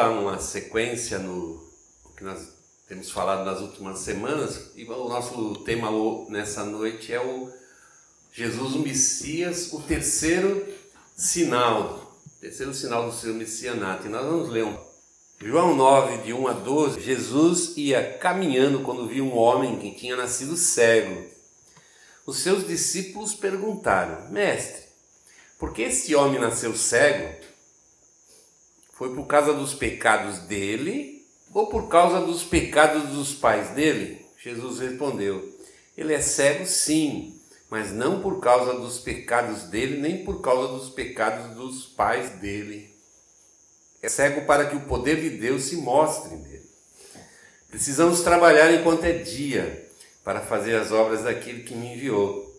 dar uma sequência no que nós temos falado nas últimas semanas e o nosso tema nessa noite é o Jesus o Messias, o terceiro sinal, terceiro sinal do seu messianato. E nós vamos ler um João 9, de 1 a 12, Jesus ia caminhando quando viu um homem que tinha nascido cego. Os seus discípulos perguntaram: Mestre, por que esse homem nasceu cego? Foi por causa dos pecados dele ou por causa dos pecados dos pais dele? Jesus respondeu: Ele é cego, sim, mas não por causa dos pecados dele, nem por causa dos pecados dos pais dele. É cego para que o poder de Deus se mostre nele. Precisamos trabalhar enquanto é dia, para fazer as obras daquele que me enviou.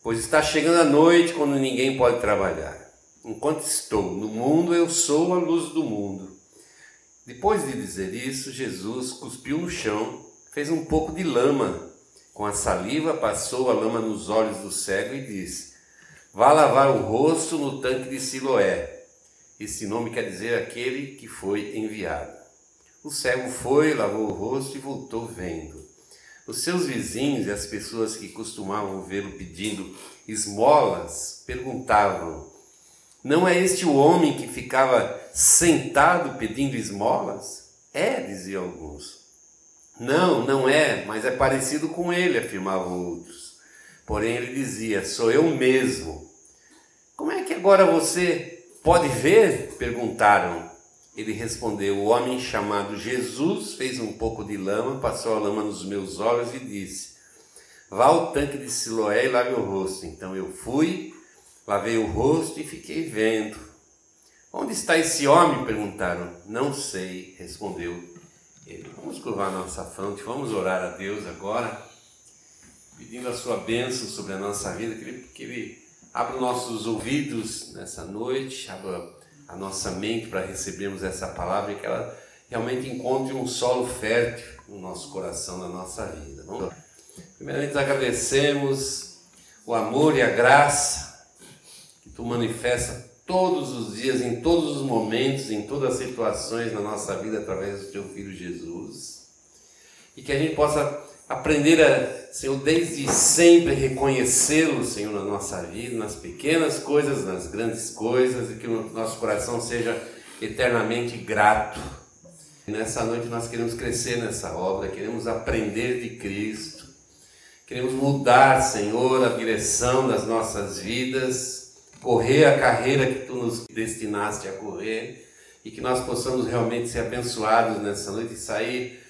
Pois está chegando a noite quando ninguém pode trabalhar. Enquanto estou no mundo, eu sou a luz do mundo. Depois de dizer isso, Jesus cuspiu no chão, fez um pouco de lama. Com a saliva, passou a lama nos olhos do cego e disse: Vá lavar o rosto no tanque de Siloé. Esse nome quer dizer aquele que foi enviado. O cego foi, lavou o rosto e voltou vendo. Os seus vizinhos e as pessoas que costumavam vê-lo pedindo esmolas perguntavam: Não é este o homem que ficava sentado pedindo esmolas? É, diziam alguns. Não, não é, mas é parecido com ele, afirmavam outros. Porém, ele dizia: Sou eu mesmo. Como é que agora você pode ver? perguntaram. Ele respondeu: O homem chamado Jesus fez um pouco de lama, passou a lama nos meus olhos e disse: Vá ao tanque de Siloé e lave o rosto. Então eu fui, lavei o rosto e fiquei vendo. Onde está esse homem? perguntaram. Não sei, respondeu ele. Vamos curvar nossa fronte, vamos orar a Deus agora, pedindo a sua bênção sobre a nossa vida, que Ele, que ele abra nossos ouvidos nessa noite, abra a nossa mente para recebermos essa palavra e que ela realmente encontre um solo fértil no nosso coração, na nossa vida. Vamos Primeiramente, agradecemos o amor e a graça tu manifesta todos os dias, em todos os momentos, em todas as situações na nossa vida através do teu filho Jesus. E que a gente possa aprender a, Senhor, desde sempre reconhecê-lo, Senhor, na nossa vida, nas pequenas coisas, nas grandes coisas, e que o nosso coração seja eternamente grato. E nessa noite nós queremos crescer nessa obra, queremos aprender de Cristo, queremos mudar, Senhor, a direção das nossas vidas, correr a carreira que Tu nos destinaste a correr e que nós possamos realmente ser abençoados nessa noite e sair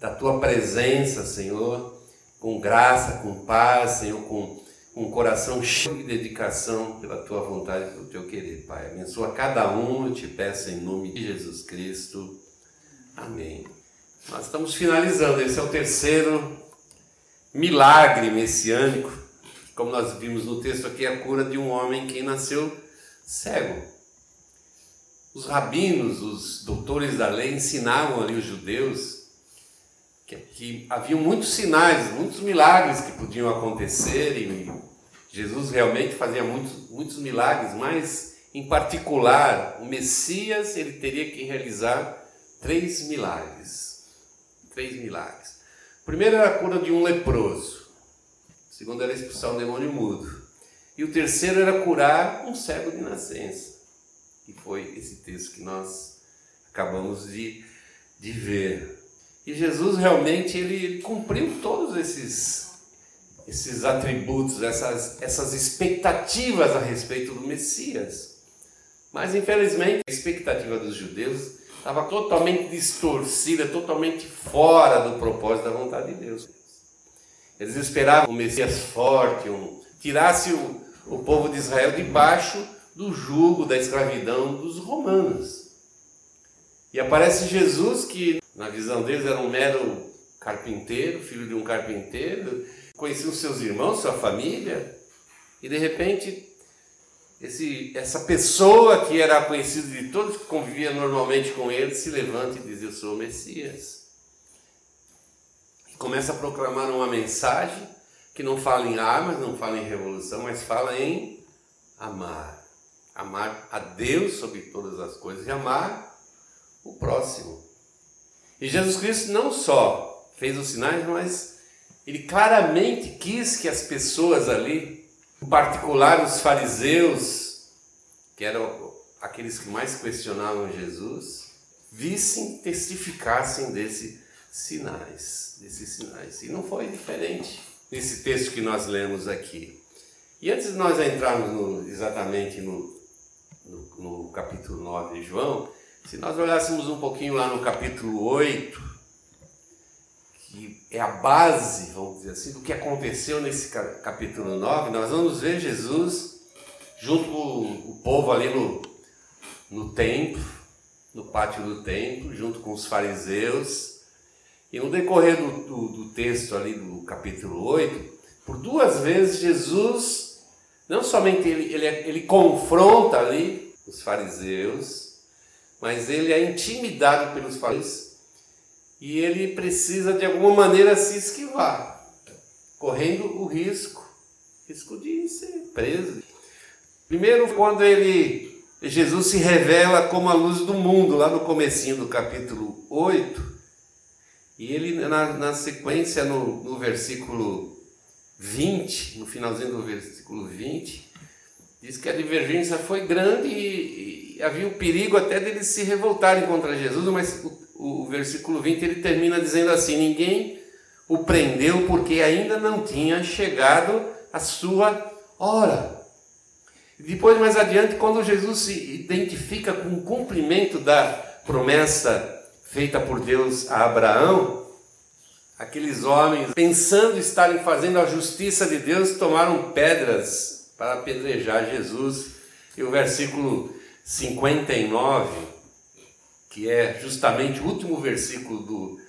da tua presença, Senhor, com graça, com paz, Senhor, com um coração cheio de dedicação pela tua vontade, pelo teu querer, Pai. Abençoa cada um, eu te peço em nome de Jesus Cristo. Amém. Nós estamos finalizando, esse é o terceiro milagre messiânico. Como nós vimos no texto aqui, a cura de um homem que nasceu cego. Os rabinos, os doutores da lei ensinavam ali os judeus que, que haviam muitos sinais, muitos milagres que podiam acontecer e Jesus realmente fazia muitos, muitos milagres, mas em particular o Messias ele teria que realizar três milagres. Três milagres. O primeiro era a cura de um leproso. O segundo era expulsar um demônio mudo. E o terceiro era curar um cego de nascença. Que foi esse texto que nós acabamos de, de ver. E Jesus realmente ele, cumpriu todos esses esses atributos, essas, essas expectativas a respeito do Messias. Mas infelizmente a expectativa dos judeus estava totalmente distorcida, totalmente fora do propósito da vontade de Deus. Eles esperavam um Messias forte, um, tirasse o, o povo de Israel debaixo do jugo da escravidão dos romanos. E aparece Jesus que na visão deles era um mero carpinteiro, filho de um carpinteiro, conhecia os seus irmãos, sua família, e de repente esse, essa pessoa que era conhecida de todos que convivia normalmente com ele se levanta e diz: Eu sou o Messias. Começa a proclamar uma mensagem que não fala em armas, não fala em revolução, mas fala em amar. Amar a Deus sobre todas as coisas e amar o próximo. E Jesus Cristo não só fez os sinais, mas ele claramente quis que as pessoas ali, em particular os fariseus, que eram aqueles que mais questionavam Jesus, vissem, testificassem desses sinais, desses sinais. E não foi diferente nesse texto que nós lemos aqui. E antes de nós entrarmos no, exatamente no, no, no capítulo 9 de João, se nós olhássemos um pouquinho lá no capítulo 8, que é a base, vamos dizer assim, do que aconteceu nesse capítulo 9, nós vamos ver Jesus junto com o povo ali no, no templo, no pátio do templo, junto com os fariseus. E no decorrer do, do, do texto ali do capítulo 8, por duas vezes Jesus, não somente ele, ele, ele confronta ali os fariseus, mas ele é intimidado pelos fariseus e ele precisa de alguma maneira se esquivar, correndo o risco, risco de ser preso. Primeiro, quando ele Jesus se revela como a luz do mundo, lá no comecinho do capítulo 8, e ele na, na sequência, no, no versículo 20, no finalzinho do versículo 20, diz que a divergência foi grande e, e havia o perigo até deles se revoltarem contra Jesus, mas o, o versículo 20 ele termina dizendo assim: Ninguém o prendeu porque ainda não tinha chegado a sua hora. Depois, mais adiante, quando Jesus se identifica com o cumprimento da promessa feita por Deus a Abraão, aqueles homens, pensando estarem fazendo a justiça de Deus, tomaram pedras para apedrejar Jesus. E o versículo 59, que é justamente o último versículo do,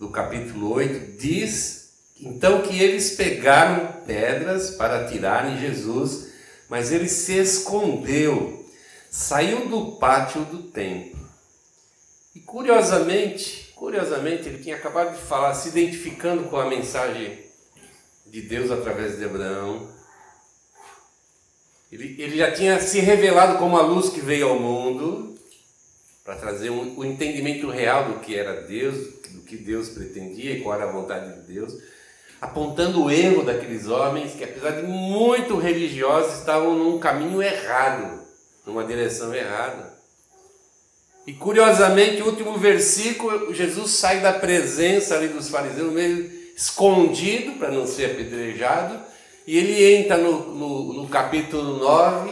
do capítulo 8, diz então que eles pegaram pedras para tirarem Jesus mas ele se escondeu, saiu do pátio do templo. Curiosamente, curiosamente, ele tinha acabado de falar, se identificando com a mensagem de Deus através de Abraão. Ele, ele já tinha se revelado como a luz que veio ao mundo, para trazer um, o entendimento real do que era Deus, do que Deus pretendia e qual era a vontade de Deus apontando o erro daqueles homens que, apesar de muito religiosos, estavam num caminho errado, numa direção errada. E curiosamente, o último versículo, Jesus sai da presença ali dos fariseus, meio escondido para não ser apedrejado, e ele entra no, no, no capítulo 9,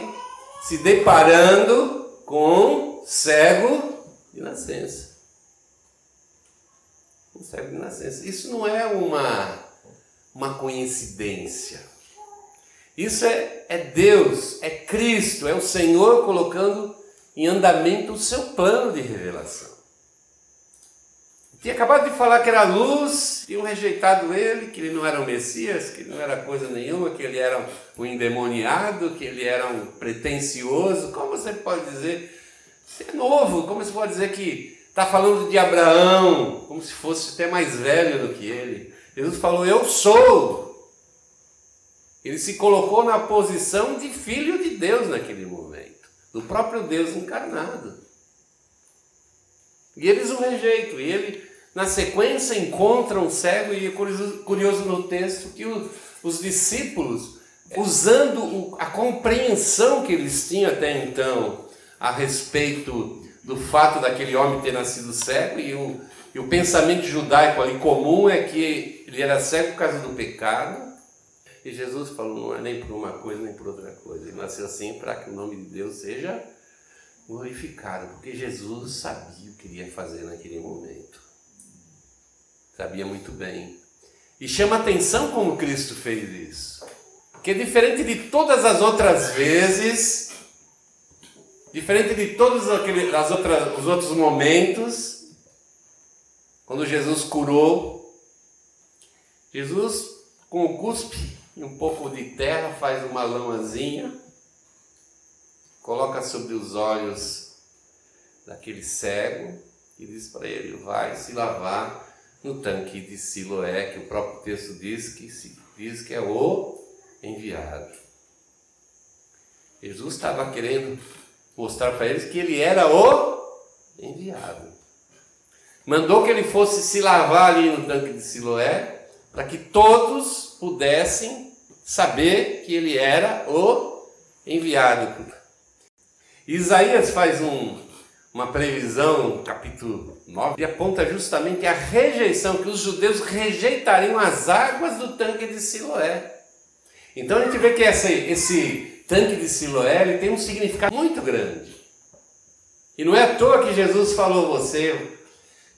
se deparando com cego de nascença. Um cego de nascença. Isso não é uma uma coincidência. Isso é, é Deus, é Cristo, é o Senhor colocando em andamento o seu plano de revelação. Tinha acabado de falar que era luz, tinham rejeitado ele, que ele não era o Messias, que não era coisa nenhuma, que ele era um endemoniado, que ele era um pretensioso. Como você pode dizer? Você é novo, como você pode dizer que está falando de Abraão, como se fosse até mais velho do que ele? Jesus falou: Eu sou. Ele se colocou na posição de filho de Deus naquele momento, do próprio Deus encarnado. E eles o rejeitam. E ele, na sequência, encontra um cego, e é curioso no texto que os discípulos, usando a compreensão que eles tinham até então a respeito do fato daquele homem ter nascido cego, e o, e o pensamento judaico ali comum é que ele era cego por causa do pecado. E Jesus falou: não é nem por uma coisa nem por outra coisa. Ele nasceu assim para que o nome de Deus seja glorificado. Porque Jesus sabia o que iria fazer naquele momento. Sabia muito bem. E chama atenção como Cristo fez isso. Que diferente de todas as outras vezes, diferente de todos outras, os outros momentos, quando Jesus curou, Jesus com o cuspe um pouco de terra faz uma lamazinha, coloca sobre os olhos daquele cego e diz para ele: vai se lavar no tanque de Siloé, que o próprio texto diz que diz que é o enviado. Jesus estava querendo mostrar para eles que ele era o enviado. mandou que ele fosse se lavar ali no tanque de Siloé, para que todos pudessem saber que ele era o enviado. Isaías faz um, uma previsão, capítulo 9, e aponta justamente a rejeição, que os judeus rejeitariam as águas do tanque de Siloé. Então a gente vê que essa, esse tanque de Siloé ele tem um significado muito grande. E não é à toa que Jesus falou: Você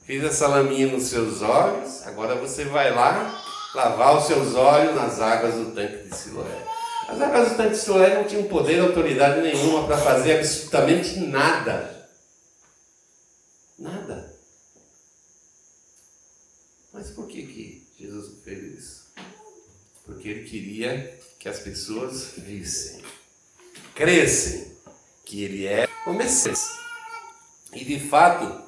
fiz essa laminha nos seus olhos, agora você vai lá lavar os seus olhos nas águas do tanque de Siloé. As águas do tanque de Siloé não tinham poder, autoridade nenhuma para fazer absolutamente nada. Nada. Mas por que, que Jesus fez isso? Porque ele queria que as pessoas vissem, crescem que ele é o Messias. E de fato,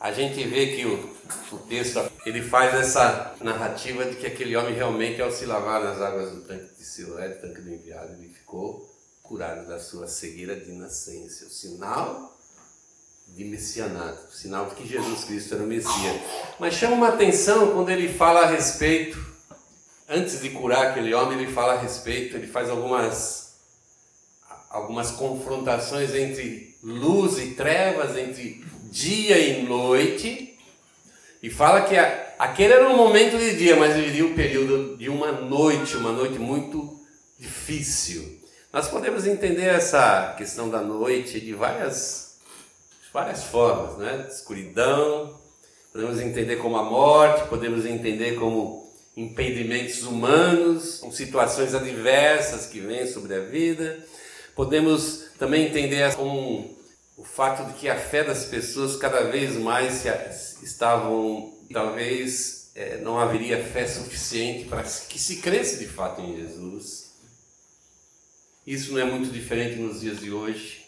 a gente vê que o, o texto ele faz essa narrativa de que aquele homem realmente, ao se lavar nas águas do tanque de Siloé, do tanque do enviado, ele ficou curado da sua cegueira de nascença. O sinal de messianato, o sinal de que Jesus Cristo era o Messias. Mas chama uma atenção quando ele fala a respeito, antes de curar aquele homem, ele fala a respeito, ele faz algumas, algumas confrontações entre luz e trevas, entre dia e noite, e fala que a, aquele era um momento de dia, mas ele viria o período de uma noite, uma noite muito difícil. Nós podemos entender essa questão da noite de várias, várias formas, né? Escuridão, podemos entender como a morte, podemos entender como impedimentos humanos, com situações adversas que vêm sobre a vida. Podemos também entender como o fato de que a fé das pessoas cada vez mais estavam, talvez é, não haveria fé suficiente para que se cresça de fato em Jesus. Isso não é muito diferente nos dias de hoje.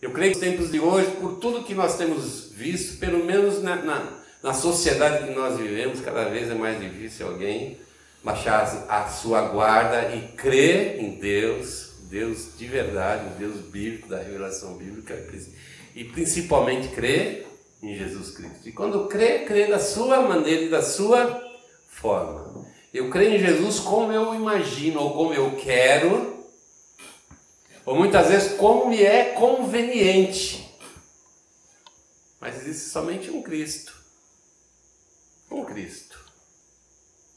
Eu creio que nos tempos de hoje, por tudo que nós temos visto, pelo menos na, na, na sociedade que nós vivemos, cada vez é mais difícil alguém baixar a sua guarda e crer em Deus Deus de verdade, Deus bíblico, da revelação bíblica, e principalmente crer em Jesus Cristo. E quando crê, crê da sua maneira e da sua forma. Eu creio em Jesus como eu imagino, ou como eu quero, ou muitas vezes como me é conveniente. Mas existe somente um Cristo. Um Cristo.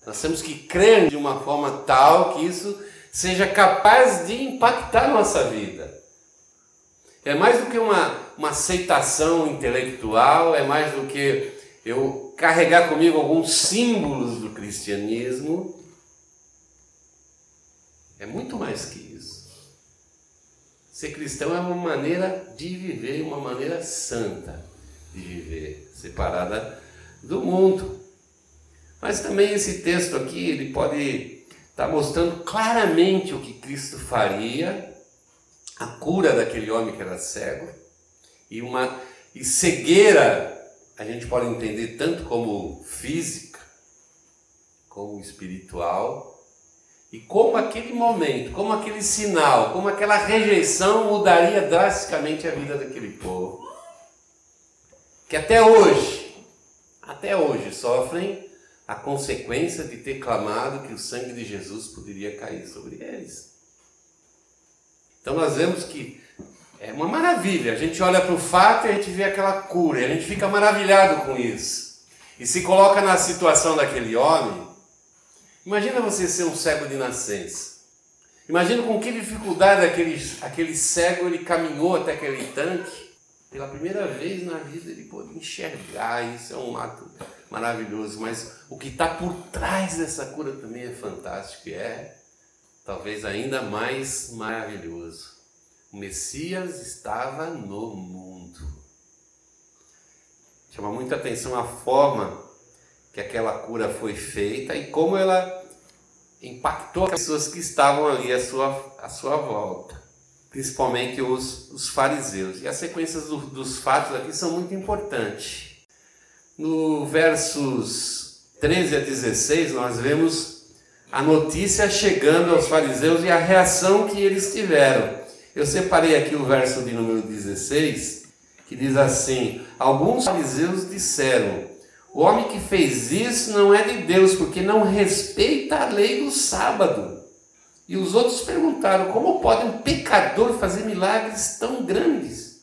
Nós temos que crer de uma forma tal que isso seja capaz de impactar nossa vida. É mais do que uma, uma aceitação intelectual, é mais do que eu carregar comigo alguns símbolos do cristianismo. É muito mais que isso. Ser cristão é uma maneira de viver, uma maneira santa de viver, separada do mundo. Mas também esse texto aqui, ele pode está mostrando claramente o que Cristo faria, a cura daquele homem que era cego, e uma e cegueira, a gente pode entender tanto como física, como espiritual, e como aquele momento, como aquele sinal, como aquela rejeição mudaria drasticamente a vida daquele povo. Que até hoje, até hoje sofrem a consequência de ter clamado que o sangue de Jesus poderia cair sobre eles. Então nós vemos que é uma maravilha. A gente olha para o fato e a gente vê aquela cura, e a gente fica maravilhado com isso. E se coloca na situação daquele homem. Imagina você ser um cego de nascença. Imagina com que dificuldade aquele, aquele cego ele caminhou até aquele tanque. Pela primeira vez na vida ele pôde enxergar. Isso é um ato maravilhoso, mas o que está por trás dessa cura também é fantástico e é talvez ainda mais maravilhoso. O Messias estava no mundo. Chama muita atenção a forma que aquela cura foi feita e como ela impactou as pessoas que estavam ali à sua, à sua volta, principalmente os, os fariseus. E as sequências do, dos fatos aqui são muito importantes. No versos 13 a 16, nós vemos a notícia chegando aos fariseus e a reação que eles tiveram. Eu separei aqui o verso de número 16, que diz assim: Alguns fariseus disseram: O homem que fez isso não é de Deus, porque não respeita a lei do sábado. E os outros perguntaram: Como pode um pecador fazer milagres tão grandes?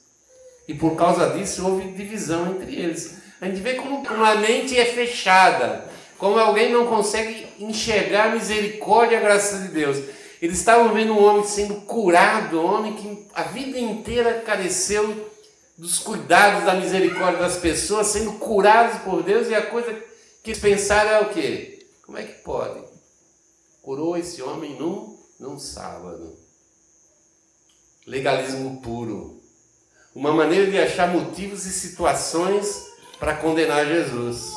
E por causa disso houve divisão entre eles. A gente vê como a mente é fechada, como alguém não consegue enxergar a misericórdia e a graça de Deus. Eles estavam vendo um homem sendo curado, um homem que a vida inteira careceu dos cuidados, da misericórdia das pessoas, sendo curados por Deus, e a coisa que eles pensaram é o quê? Como é que pode? Curou esse homem num, num sábado. Legalismo puro. Uma maneira de achar motivos e situações para condenar Jesus.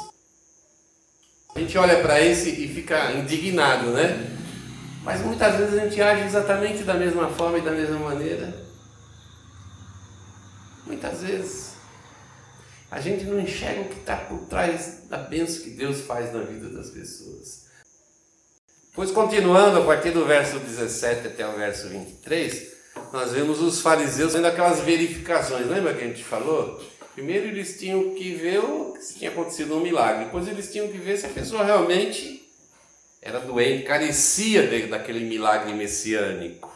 A gente olha para esse e fica indignado, né? Mas muitas vezes a gente age exatamente da mesma forma e da mesma maneira. Muitas vezes. A gente não enxerga o que está por trás da bênção que Deus faz na vida das pessoas. Pois continuando a partir do verso 17 até o verso 23, nós vemos os fariseus fazendo aquelas verificações. Lembra que a gente falou? Primeiro eles tinham que ver que tinha acontecido um milagre. Depois eles tinham que ver se a pessoa realmente era doente, carecia de, daquele milagre messiânico.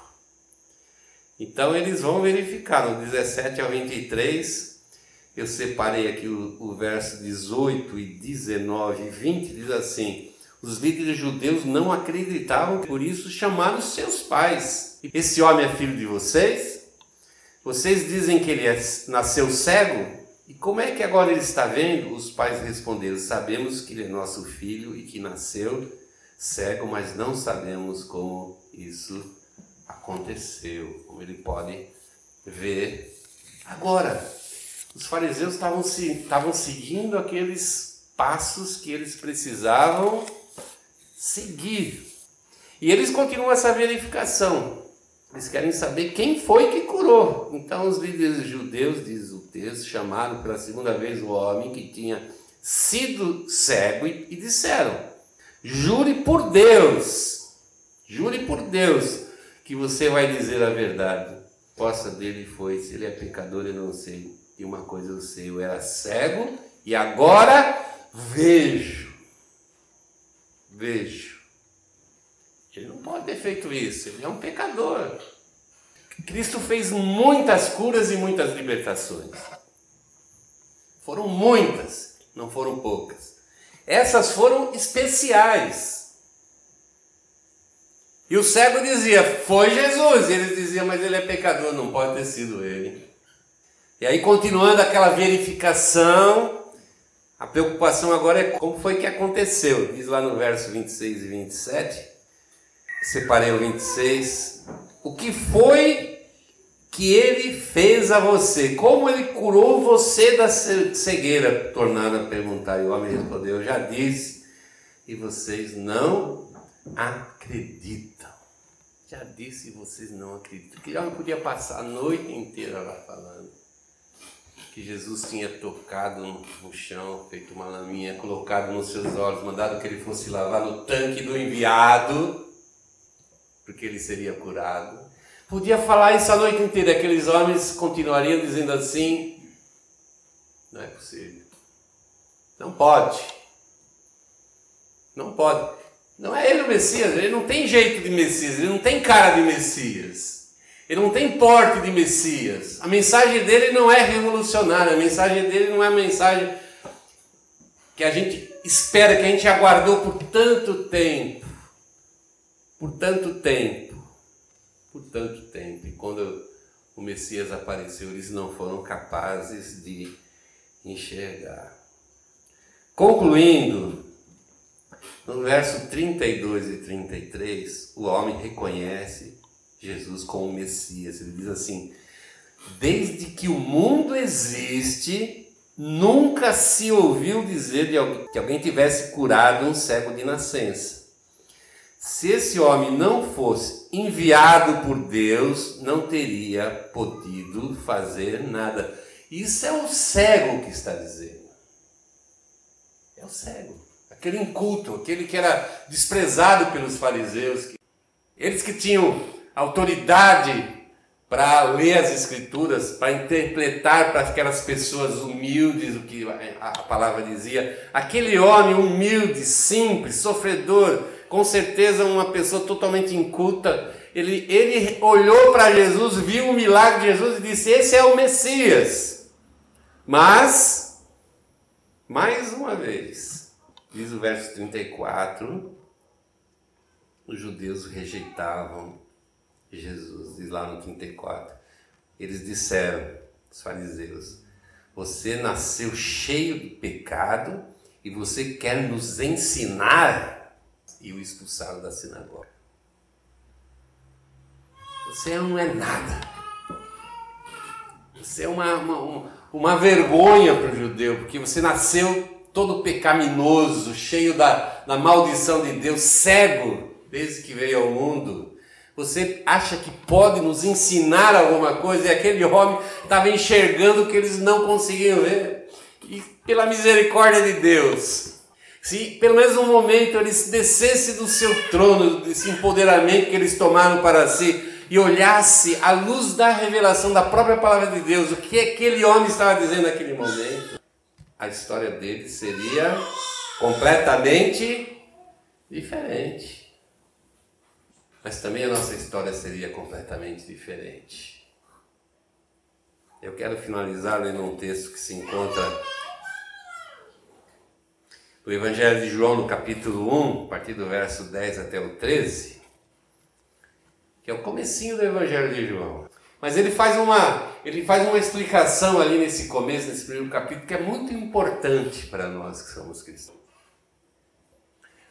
Então eles vão verificar, no 17 ao 23, eu separei aqui o, o verso 18 e 19 e 20, diz assim: Os líderes judeus não acreditavam, por isso chamaram seus pais. Esse homem é filho de vocês? Vocês dizem que ele é, nasceu cego? E como é que agora ele está vendo? Os pais responderam: Sabemos que ele é nosso filho e que nasceu cego, mas não sabemos como isso aconteceu, como ele pode ver agora. Os fariseus estavam, estavam seguindo aqueles passos que eles precisavam seguir. E eles continuam essa verificação. Eles querem saber quem foi que curou. Então, os líderes judeus, diz o texto, chamaram pela segunda vez o homem que tinha sido cego e, e disseram: Jure por Deus, jure por Deus que você vai dizer a verdade. Possa dele foi, se ele é pecador, eu não sei. E uma coisa eu sei, eu era cego e agora vejo. Vejo. Ele não pode ter feito isso, ele é um pecador. Cristo fez muitas curas e muitas libertações. Foram muitas, não foram poucas. Essas foram especiais. E o cego dizia: Foi Jesus. E eles diziam: Mas ele é pecador, não pode ter sido ele. E aí, continuando aquela verificação, a preocupação agora é como foi que aconteceu. Diz lá no verso 26 e 27 separei o 26. O que foi que ele fez a você? Como ele curou você da cegueira? Tornaram a perguntar. E o homem respondeu: Eu já disse, e vocês não acreditam. Já disse e vocês não acreditam. Que já podia passar a noite inteira lá falando que Jesus tinha tocado no chão, feito uma laminha, colocado nos seus olhos, mandado que ele fosse lavar no tanque do enviado porque ele seria curado. Podia falar isso a noite inteira, aqueles homens continuariam dizendo assim: não é possível. Não pode. Não pode. Não é ele o Messias, ele não tem jeito de Messias, ele não tem cara de Messias. Ele não tem porte de Messias. A mensagem dele não é revolucionária, a mensagem dele não é a mensagem que a gente espera, que a gente aguardou por tanto tempo por tanto tempo, por tanto tempo. E quando o Messias apareceu, eles não foram capazes de enxergar. Concluindo, no verso 32 e 33, o homem reconhece Jesus como Messias. Ele diz assim: Desde que o mundo existe, nunca se ouviu dizer de alguém, que alguém tivesse curado um cego de nascença. Se esse homem não fosse enviado por Deus, não teria podido fazer nada. Isso é o cego que está dizendo. É o cego. Aquele inculto, aquele que era desprezado pelos fariseus. Eles que tinham autoridade para ler as escrituras, para interpretar para aquelas pessoas humildes o que a palavra dizia. Aquele homem humilde, simples, sofredor, com certeza uma pessoa totalmente inculta, ele, ele olhou para Jesus, viu o milagre de Jesus e disse: Esse é o Messias. Mas, mais uma vez, diz o verso 34, os judeus rejeitavam Jesus, diz lá no 34. Eles disseram, os fariseus, você nasceu cheio de pecado e você quer nos ensinar? E o expulsaram da sinagoga. Você não é nada. Você é uma, uma, uma vergonha para o judeu, porque você nasceu todo pecaminoso, cheio da, da maldição de Deus, cego desde que veio ao mundo. Você acha que pode nos ensinar alguma coisa? E aquele homem estava enxergando o que eles não conseguiam ver. E pela misericórdia de Deus, se pelo menos um momento eles descessem do seu trono, desse empoderamento que eles tomaram para si, e olhasse à luz da revelação da própria palavra de Deus, o que aquele homem estava dizendo naquele momento, a história dele seria completamente diferente. Mas também a nossa história seria completamente diferente. Eu quero finalizar lendo um texto que se encontra no Evangelho de João, no capítulo 1, a partir do verso 10 até o 13, que é o comecinho do Evangelho de João. Mas ele faz uma, ele faz uma explicação ali nesse começo, nesse primeiro capítulo, que é muito importante para nós que somos cristãos.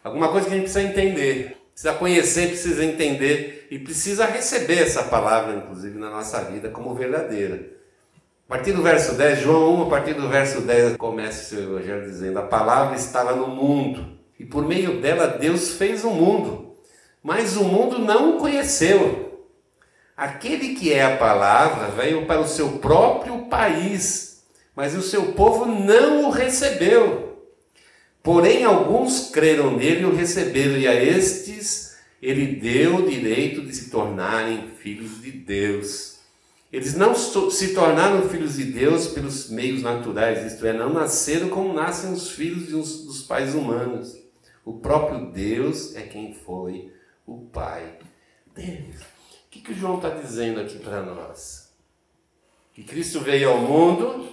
Alguma coisa que a gente precisa entender precisa conhecer, precisa entender e precisa receber essa palavra, inclusive, na nossa vida como verdadeira. A partir do verso 10, João 1, a partir do verso 10, começa o seu evangelho dizendo: A palavra estava no mundo, e por meio dela Deus fez o mundo, mas o mundo não o conheceu. Aquele que é a palavra veio para o seu próprio país, mas o seu povo não o recebeu. Porém, alguns creram nele e o receberam, e a estes ele deu o direito de se tornarem filhos de Deus. Eles não se tornaram filhos de Deus pelos meios naturais, isto é, não nasceram como nascem os filhos dos pais humanos. O próprio Deus é quem foi o Pai deles. O que, que o João está dizendo aqui para nós? Que Cristo veio ao mundo,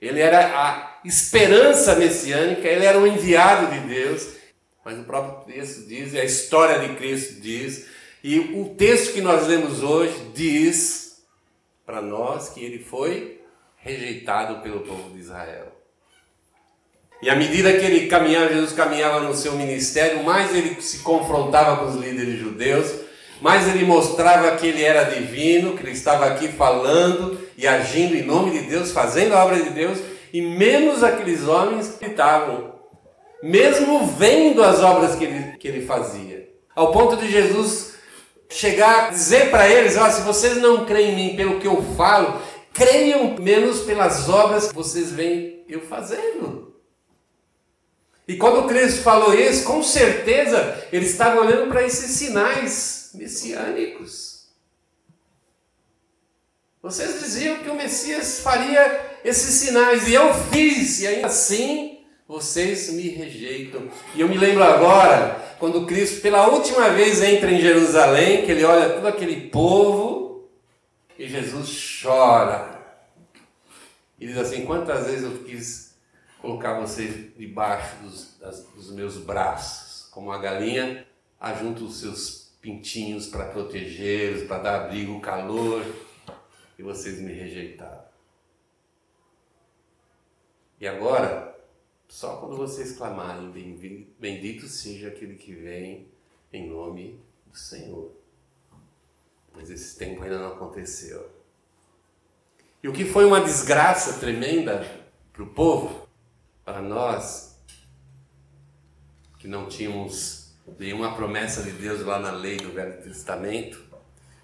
ele era a esperança messiânica, ele era um enviado de Deus, mas o próprio texto diz, e a história de Cristo diz, e o texto que nós lemos hoje diz para nós que ele foi rejeitado pelo povo de Israel. E à medida que ele caminhava, Jesus caminhava no seu ministério, mais ele se confrontava com os líderes judeus, mais ele mostrava que ele era divino, que ele estava aqui falando e agindo em nome de Deus, fazendo a obra de Deus, e menos aqueles homens que estavam, mesmo vendo as obras que ele, que ele fazia. Ao ponto de Jesus chegar dizer para eles: oh, se vocês não creem em mim pelo que eu falo, creiam menos pelas obras que vocês veem eu fazendo. E quando Cristo falou isso, com certeza ele estava olhando para esses sinais messiânicos. Vocês diziam que o Messias faria esses sinais e eu fiz, e ainda assim vocês me rejeitam. E eu me lembro agora, quando Cristo pela última vez entra em Jerusalém, que ele olha todo aquele povo e Jesus chora. E diz assim: Quantas vezes eu quis colocar vocês debaixo dos, das, dos meus braços, como a galinha ajunta os seus pintinhos para protegê-los, para dar abrigo, calor e vocês me rejeitaram. E agora, só quando vocês clamarem, bendito seja aquele que vem em nome do Senhor. Mas esse tempo ainda não aconteceu. E o que foi uma desgraça tremenda para o povo, para nós, que não tínhamos nenhuma promessa de Deus lá na lei do Velho Testamento,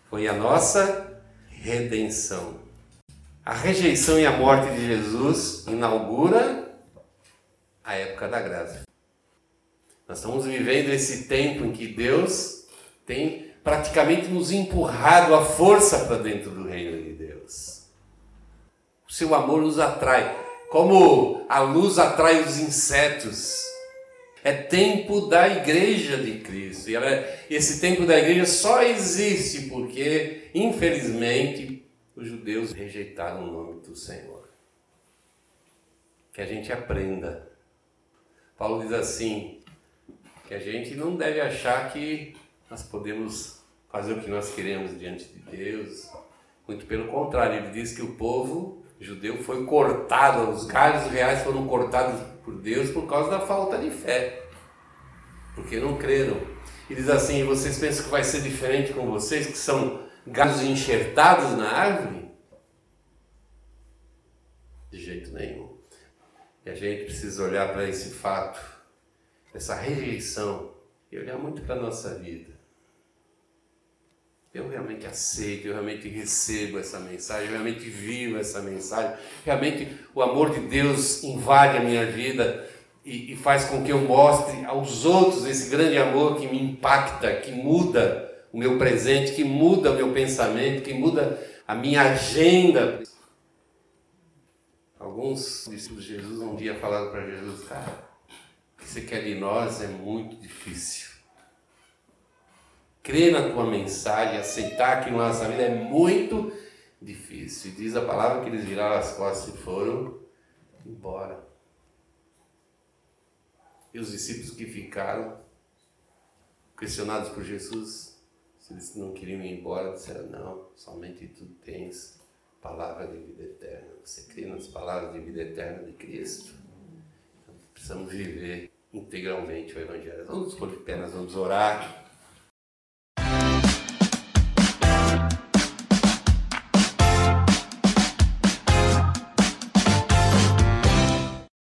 foi a nossa redenção. A rejeição e a morte de Jesus inaugura a época da graça. Nós estamos vivendo esse tempo em que Deus tem praticamente nos empurrado à força para dentro do reino de Deus. O seu amor nos atrai, como a luz atrai os insetos. É tempo da igreja de Cristo. E esse tempo da igreja só existe porque, infelizmente, os judeus rejeitaram o nome do Senhor. Que a gente aprenda. Paulo diz assim: que a gente não deve achar que nós podemos fazer o que nós queremos diante de Deus. Muito pelo contrário, ele diz que o povo judeu foi cortado, os galhos reais foram cortados por Deus por causa da falta de fé, porque não creram. Ele diz assim: vocês pensam que vai ser diferente com vocês, que são galhos enxertados na árvore? De jeito nenhum. E a gente precisa olhar para esse fato, essa rejeição, e olhar muito para a nossa vida eu realmente aceito, eu realmente recebo essa mensagem, eu realmente vivo essa mensagem, realmente o amor de Deus invade a minha vida e, e faz com que eu mostre aos outros esse grande amor que me impacta, que muda o meu presente, que muda o meu pensamento, que muda a minha agenda. Alguns discípulos de Jesus um dia falaram para Jesus, cara, o que você quer de nós é muito difícil crer na tua mensagem, aceitar que nossa vida é muito difícil. E diz a palavra que eles viraram as costas e foram embora. E os discípulos que ficaram, questionados por Jesus, se eles não queriam ir embora, disseram: Não, somente tu tens palavra de vida eterna. Você crê nas palavras de vida eterna de Cristo? Então, precisamos viver integralmente o Evangelho. Vamos pôr de pé, nós vamos orar.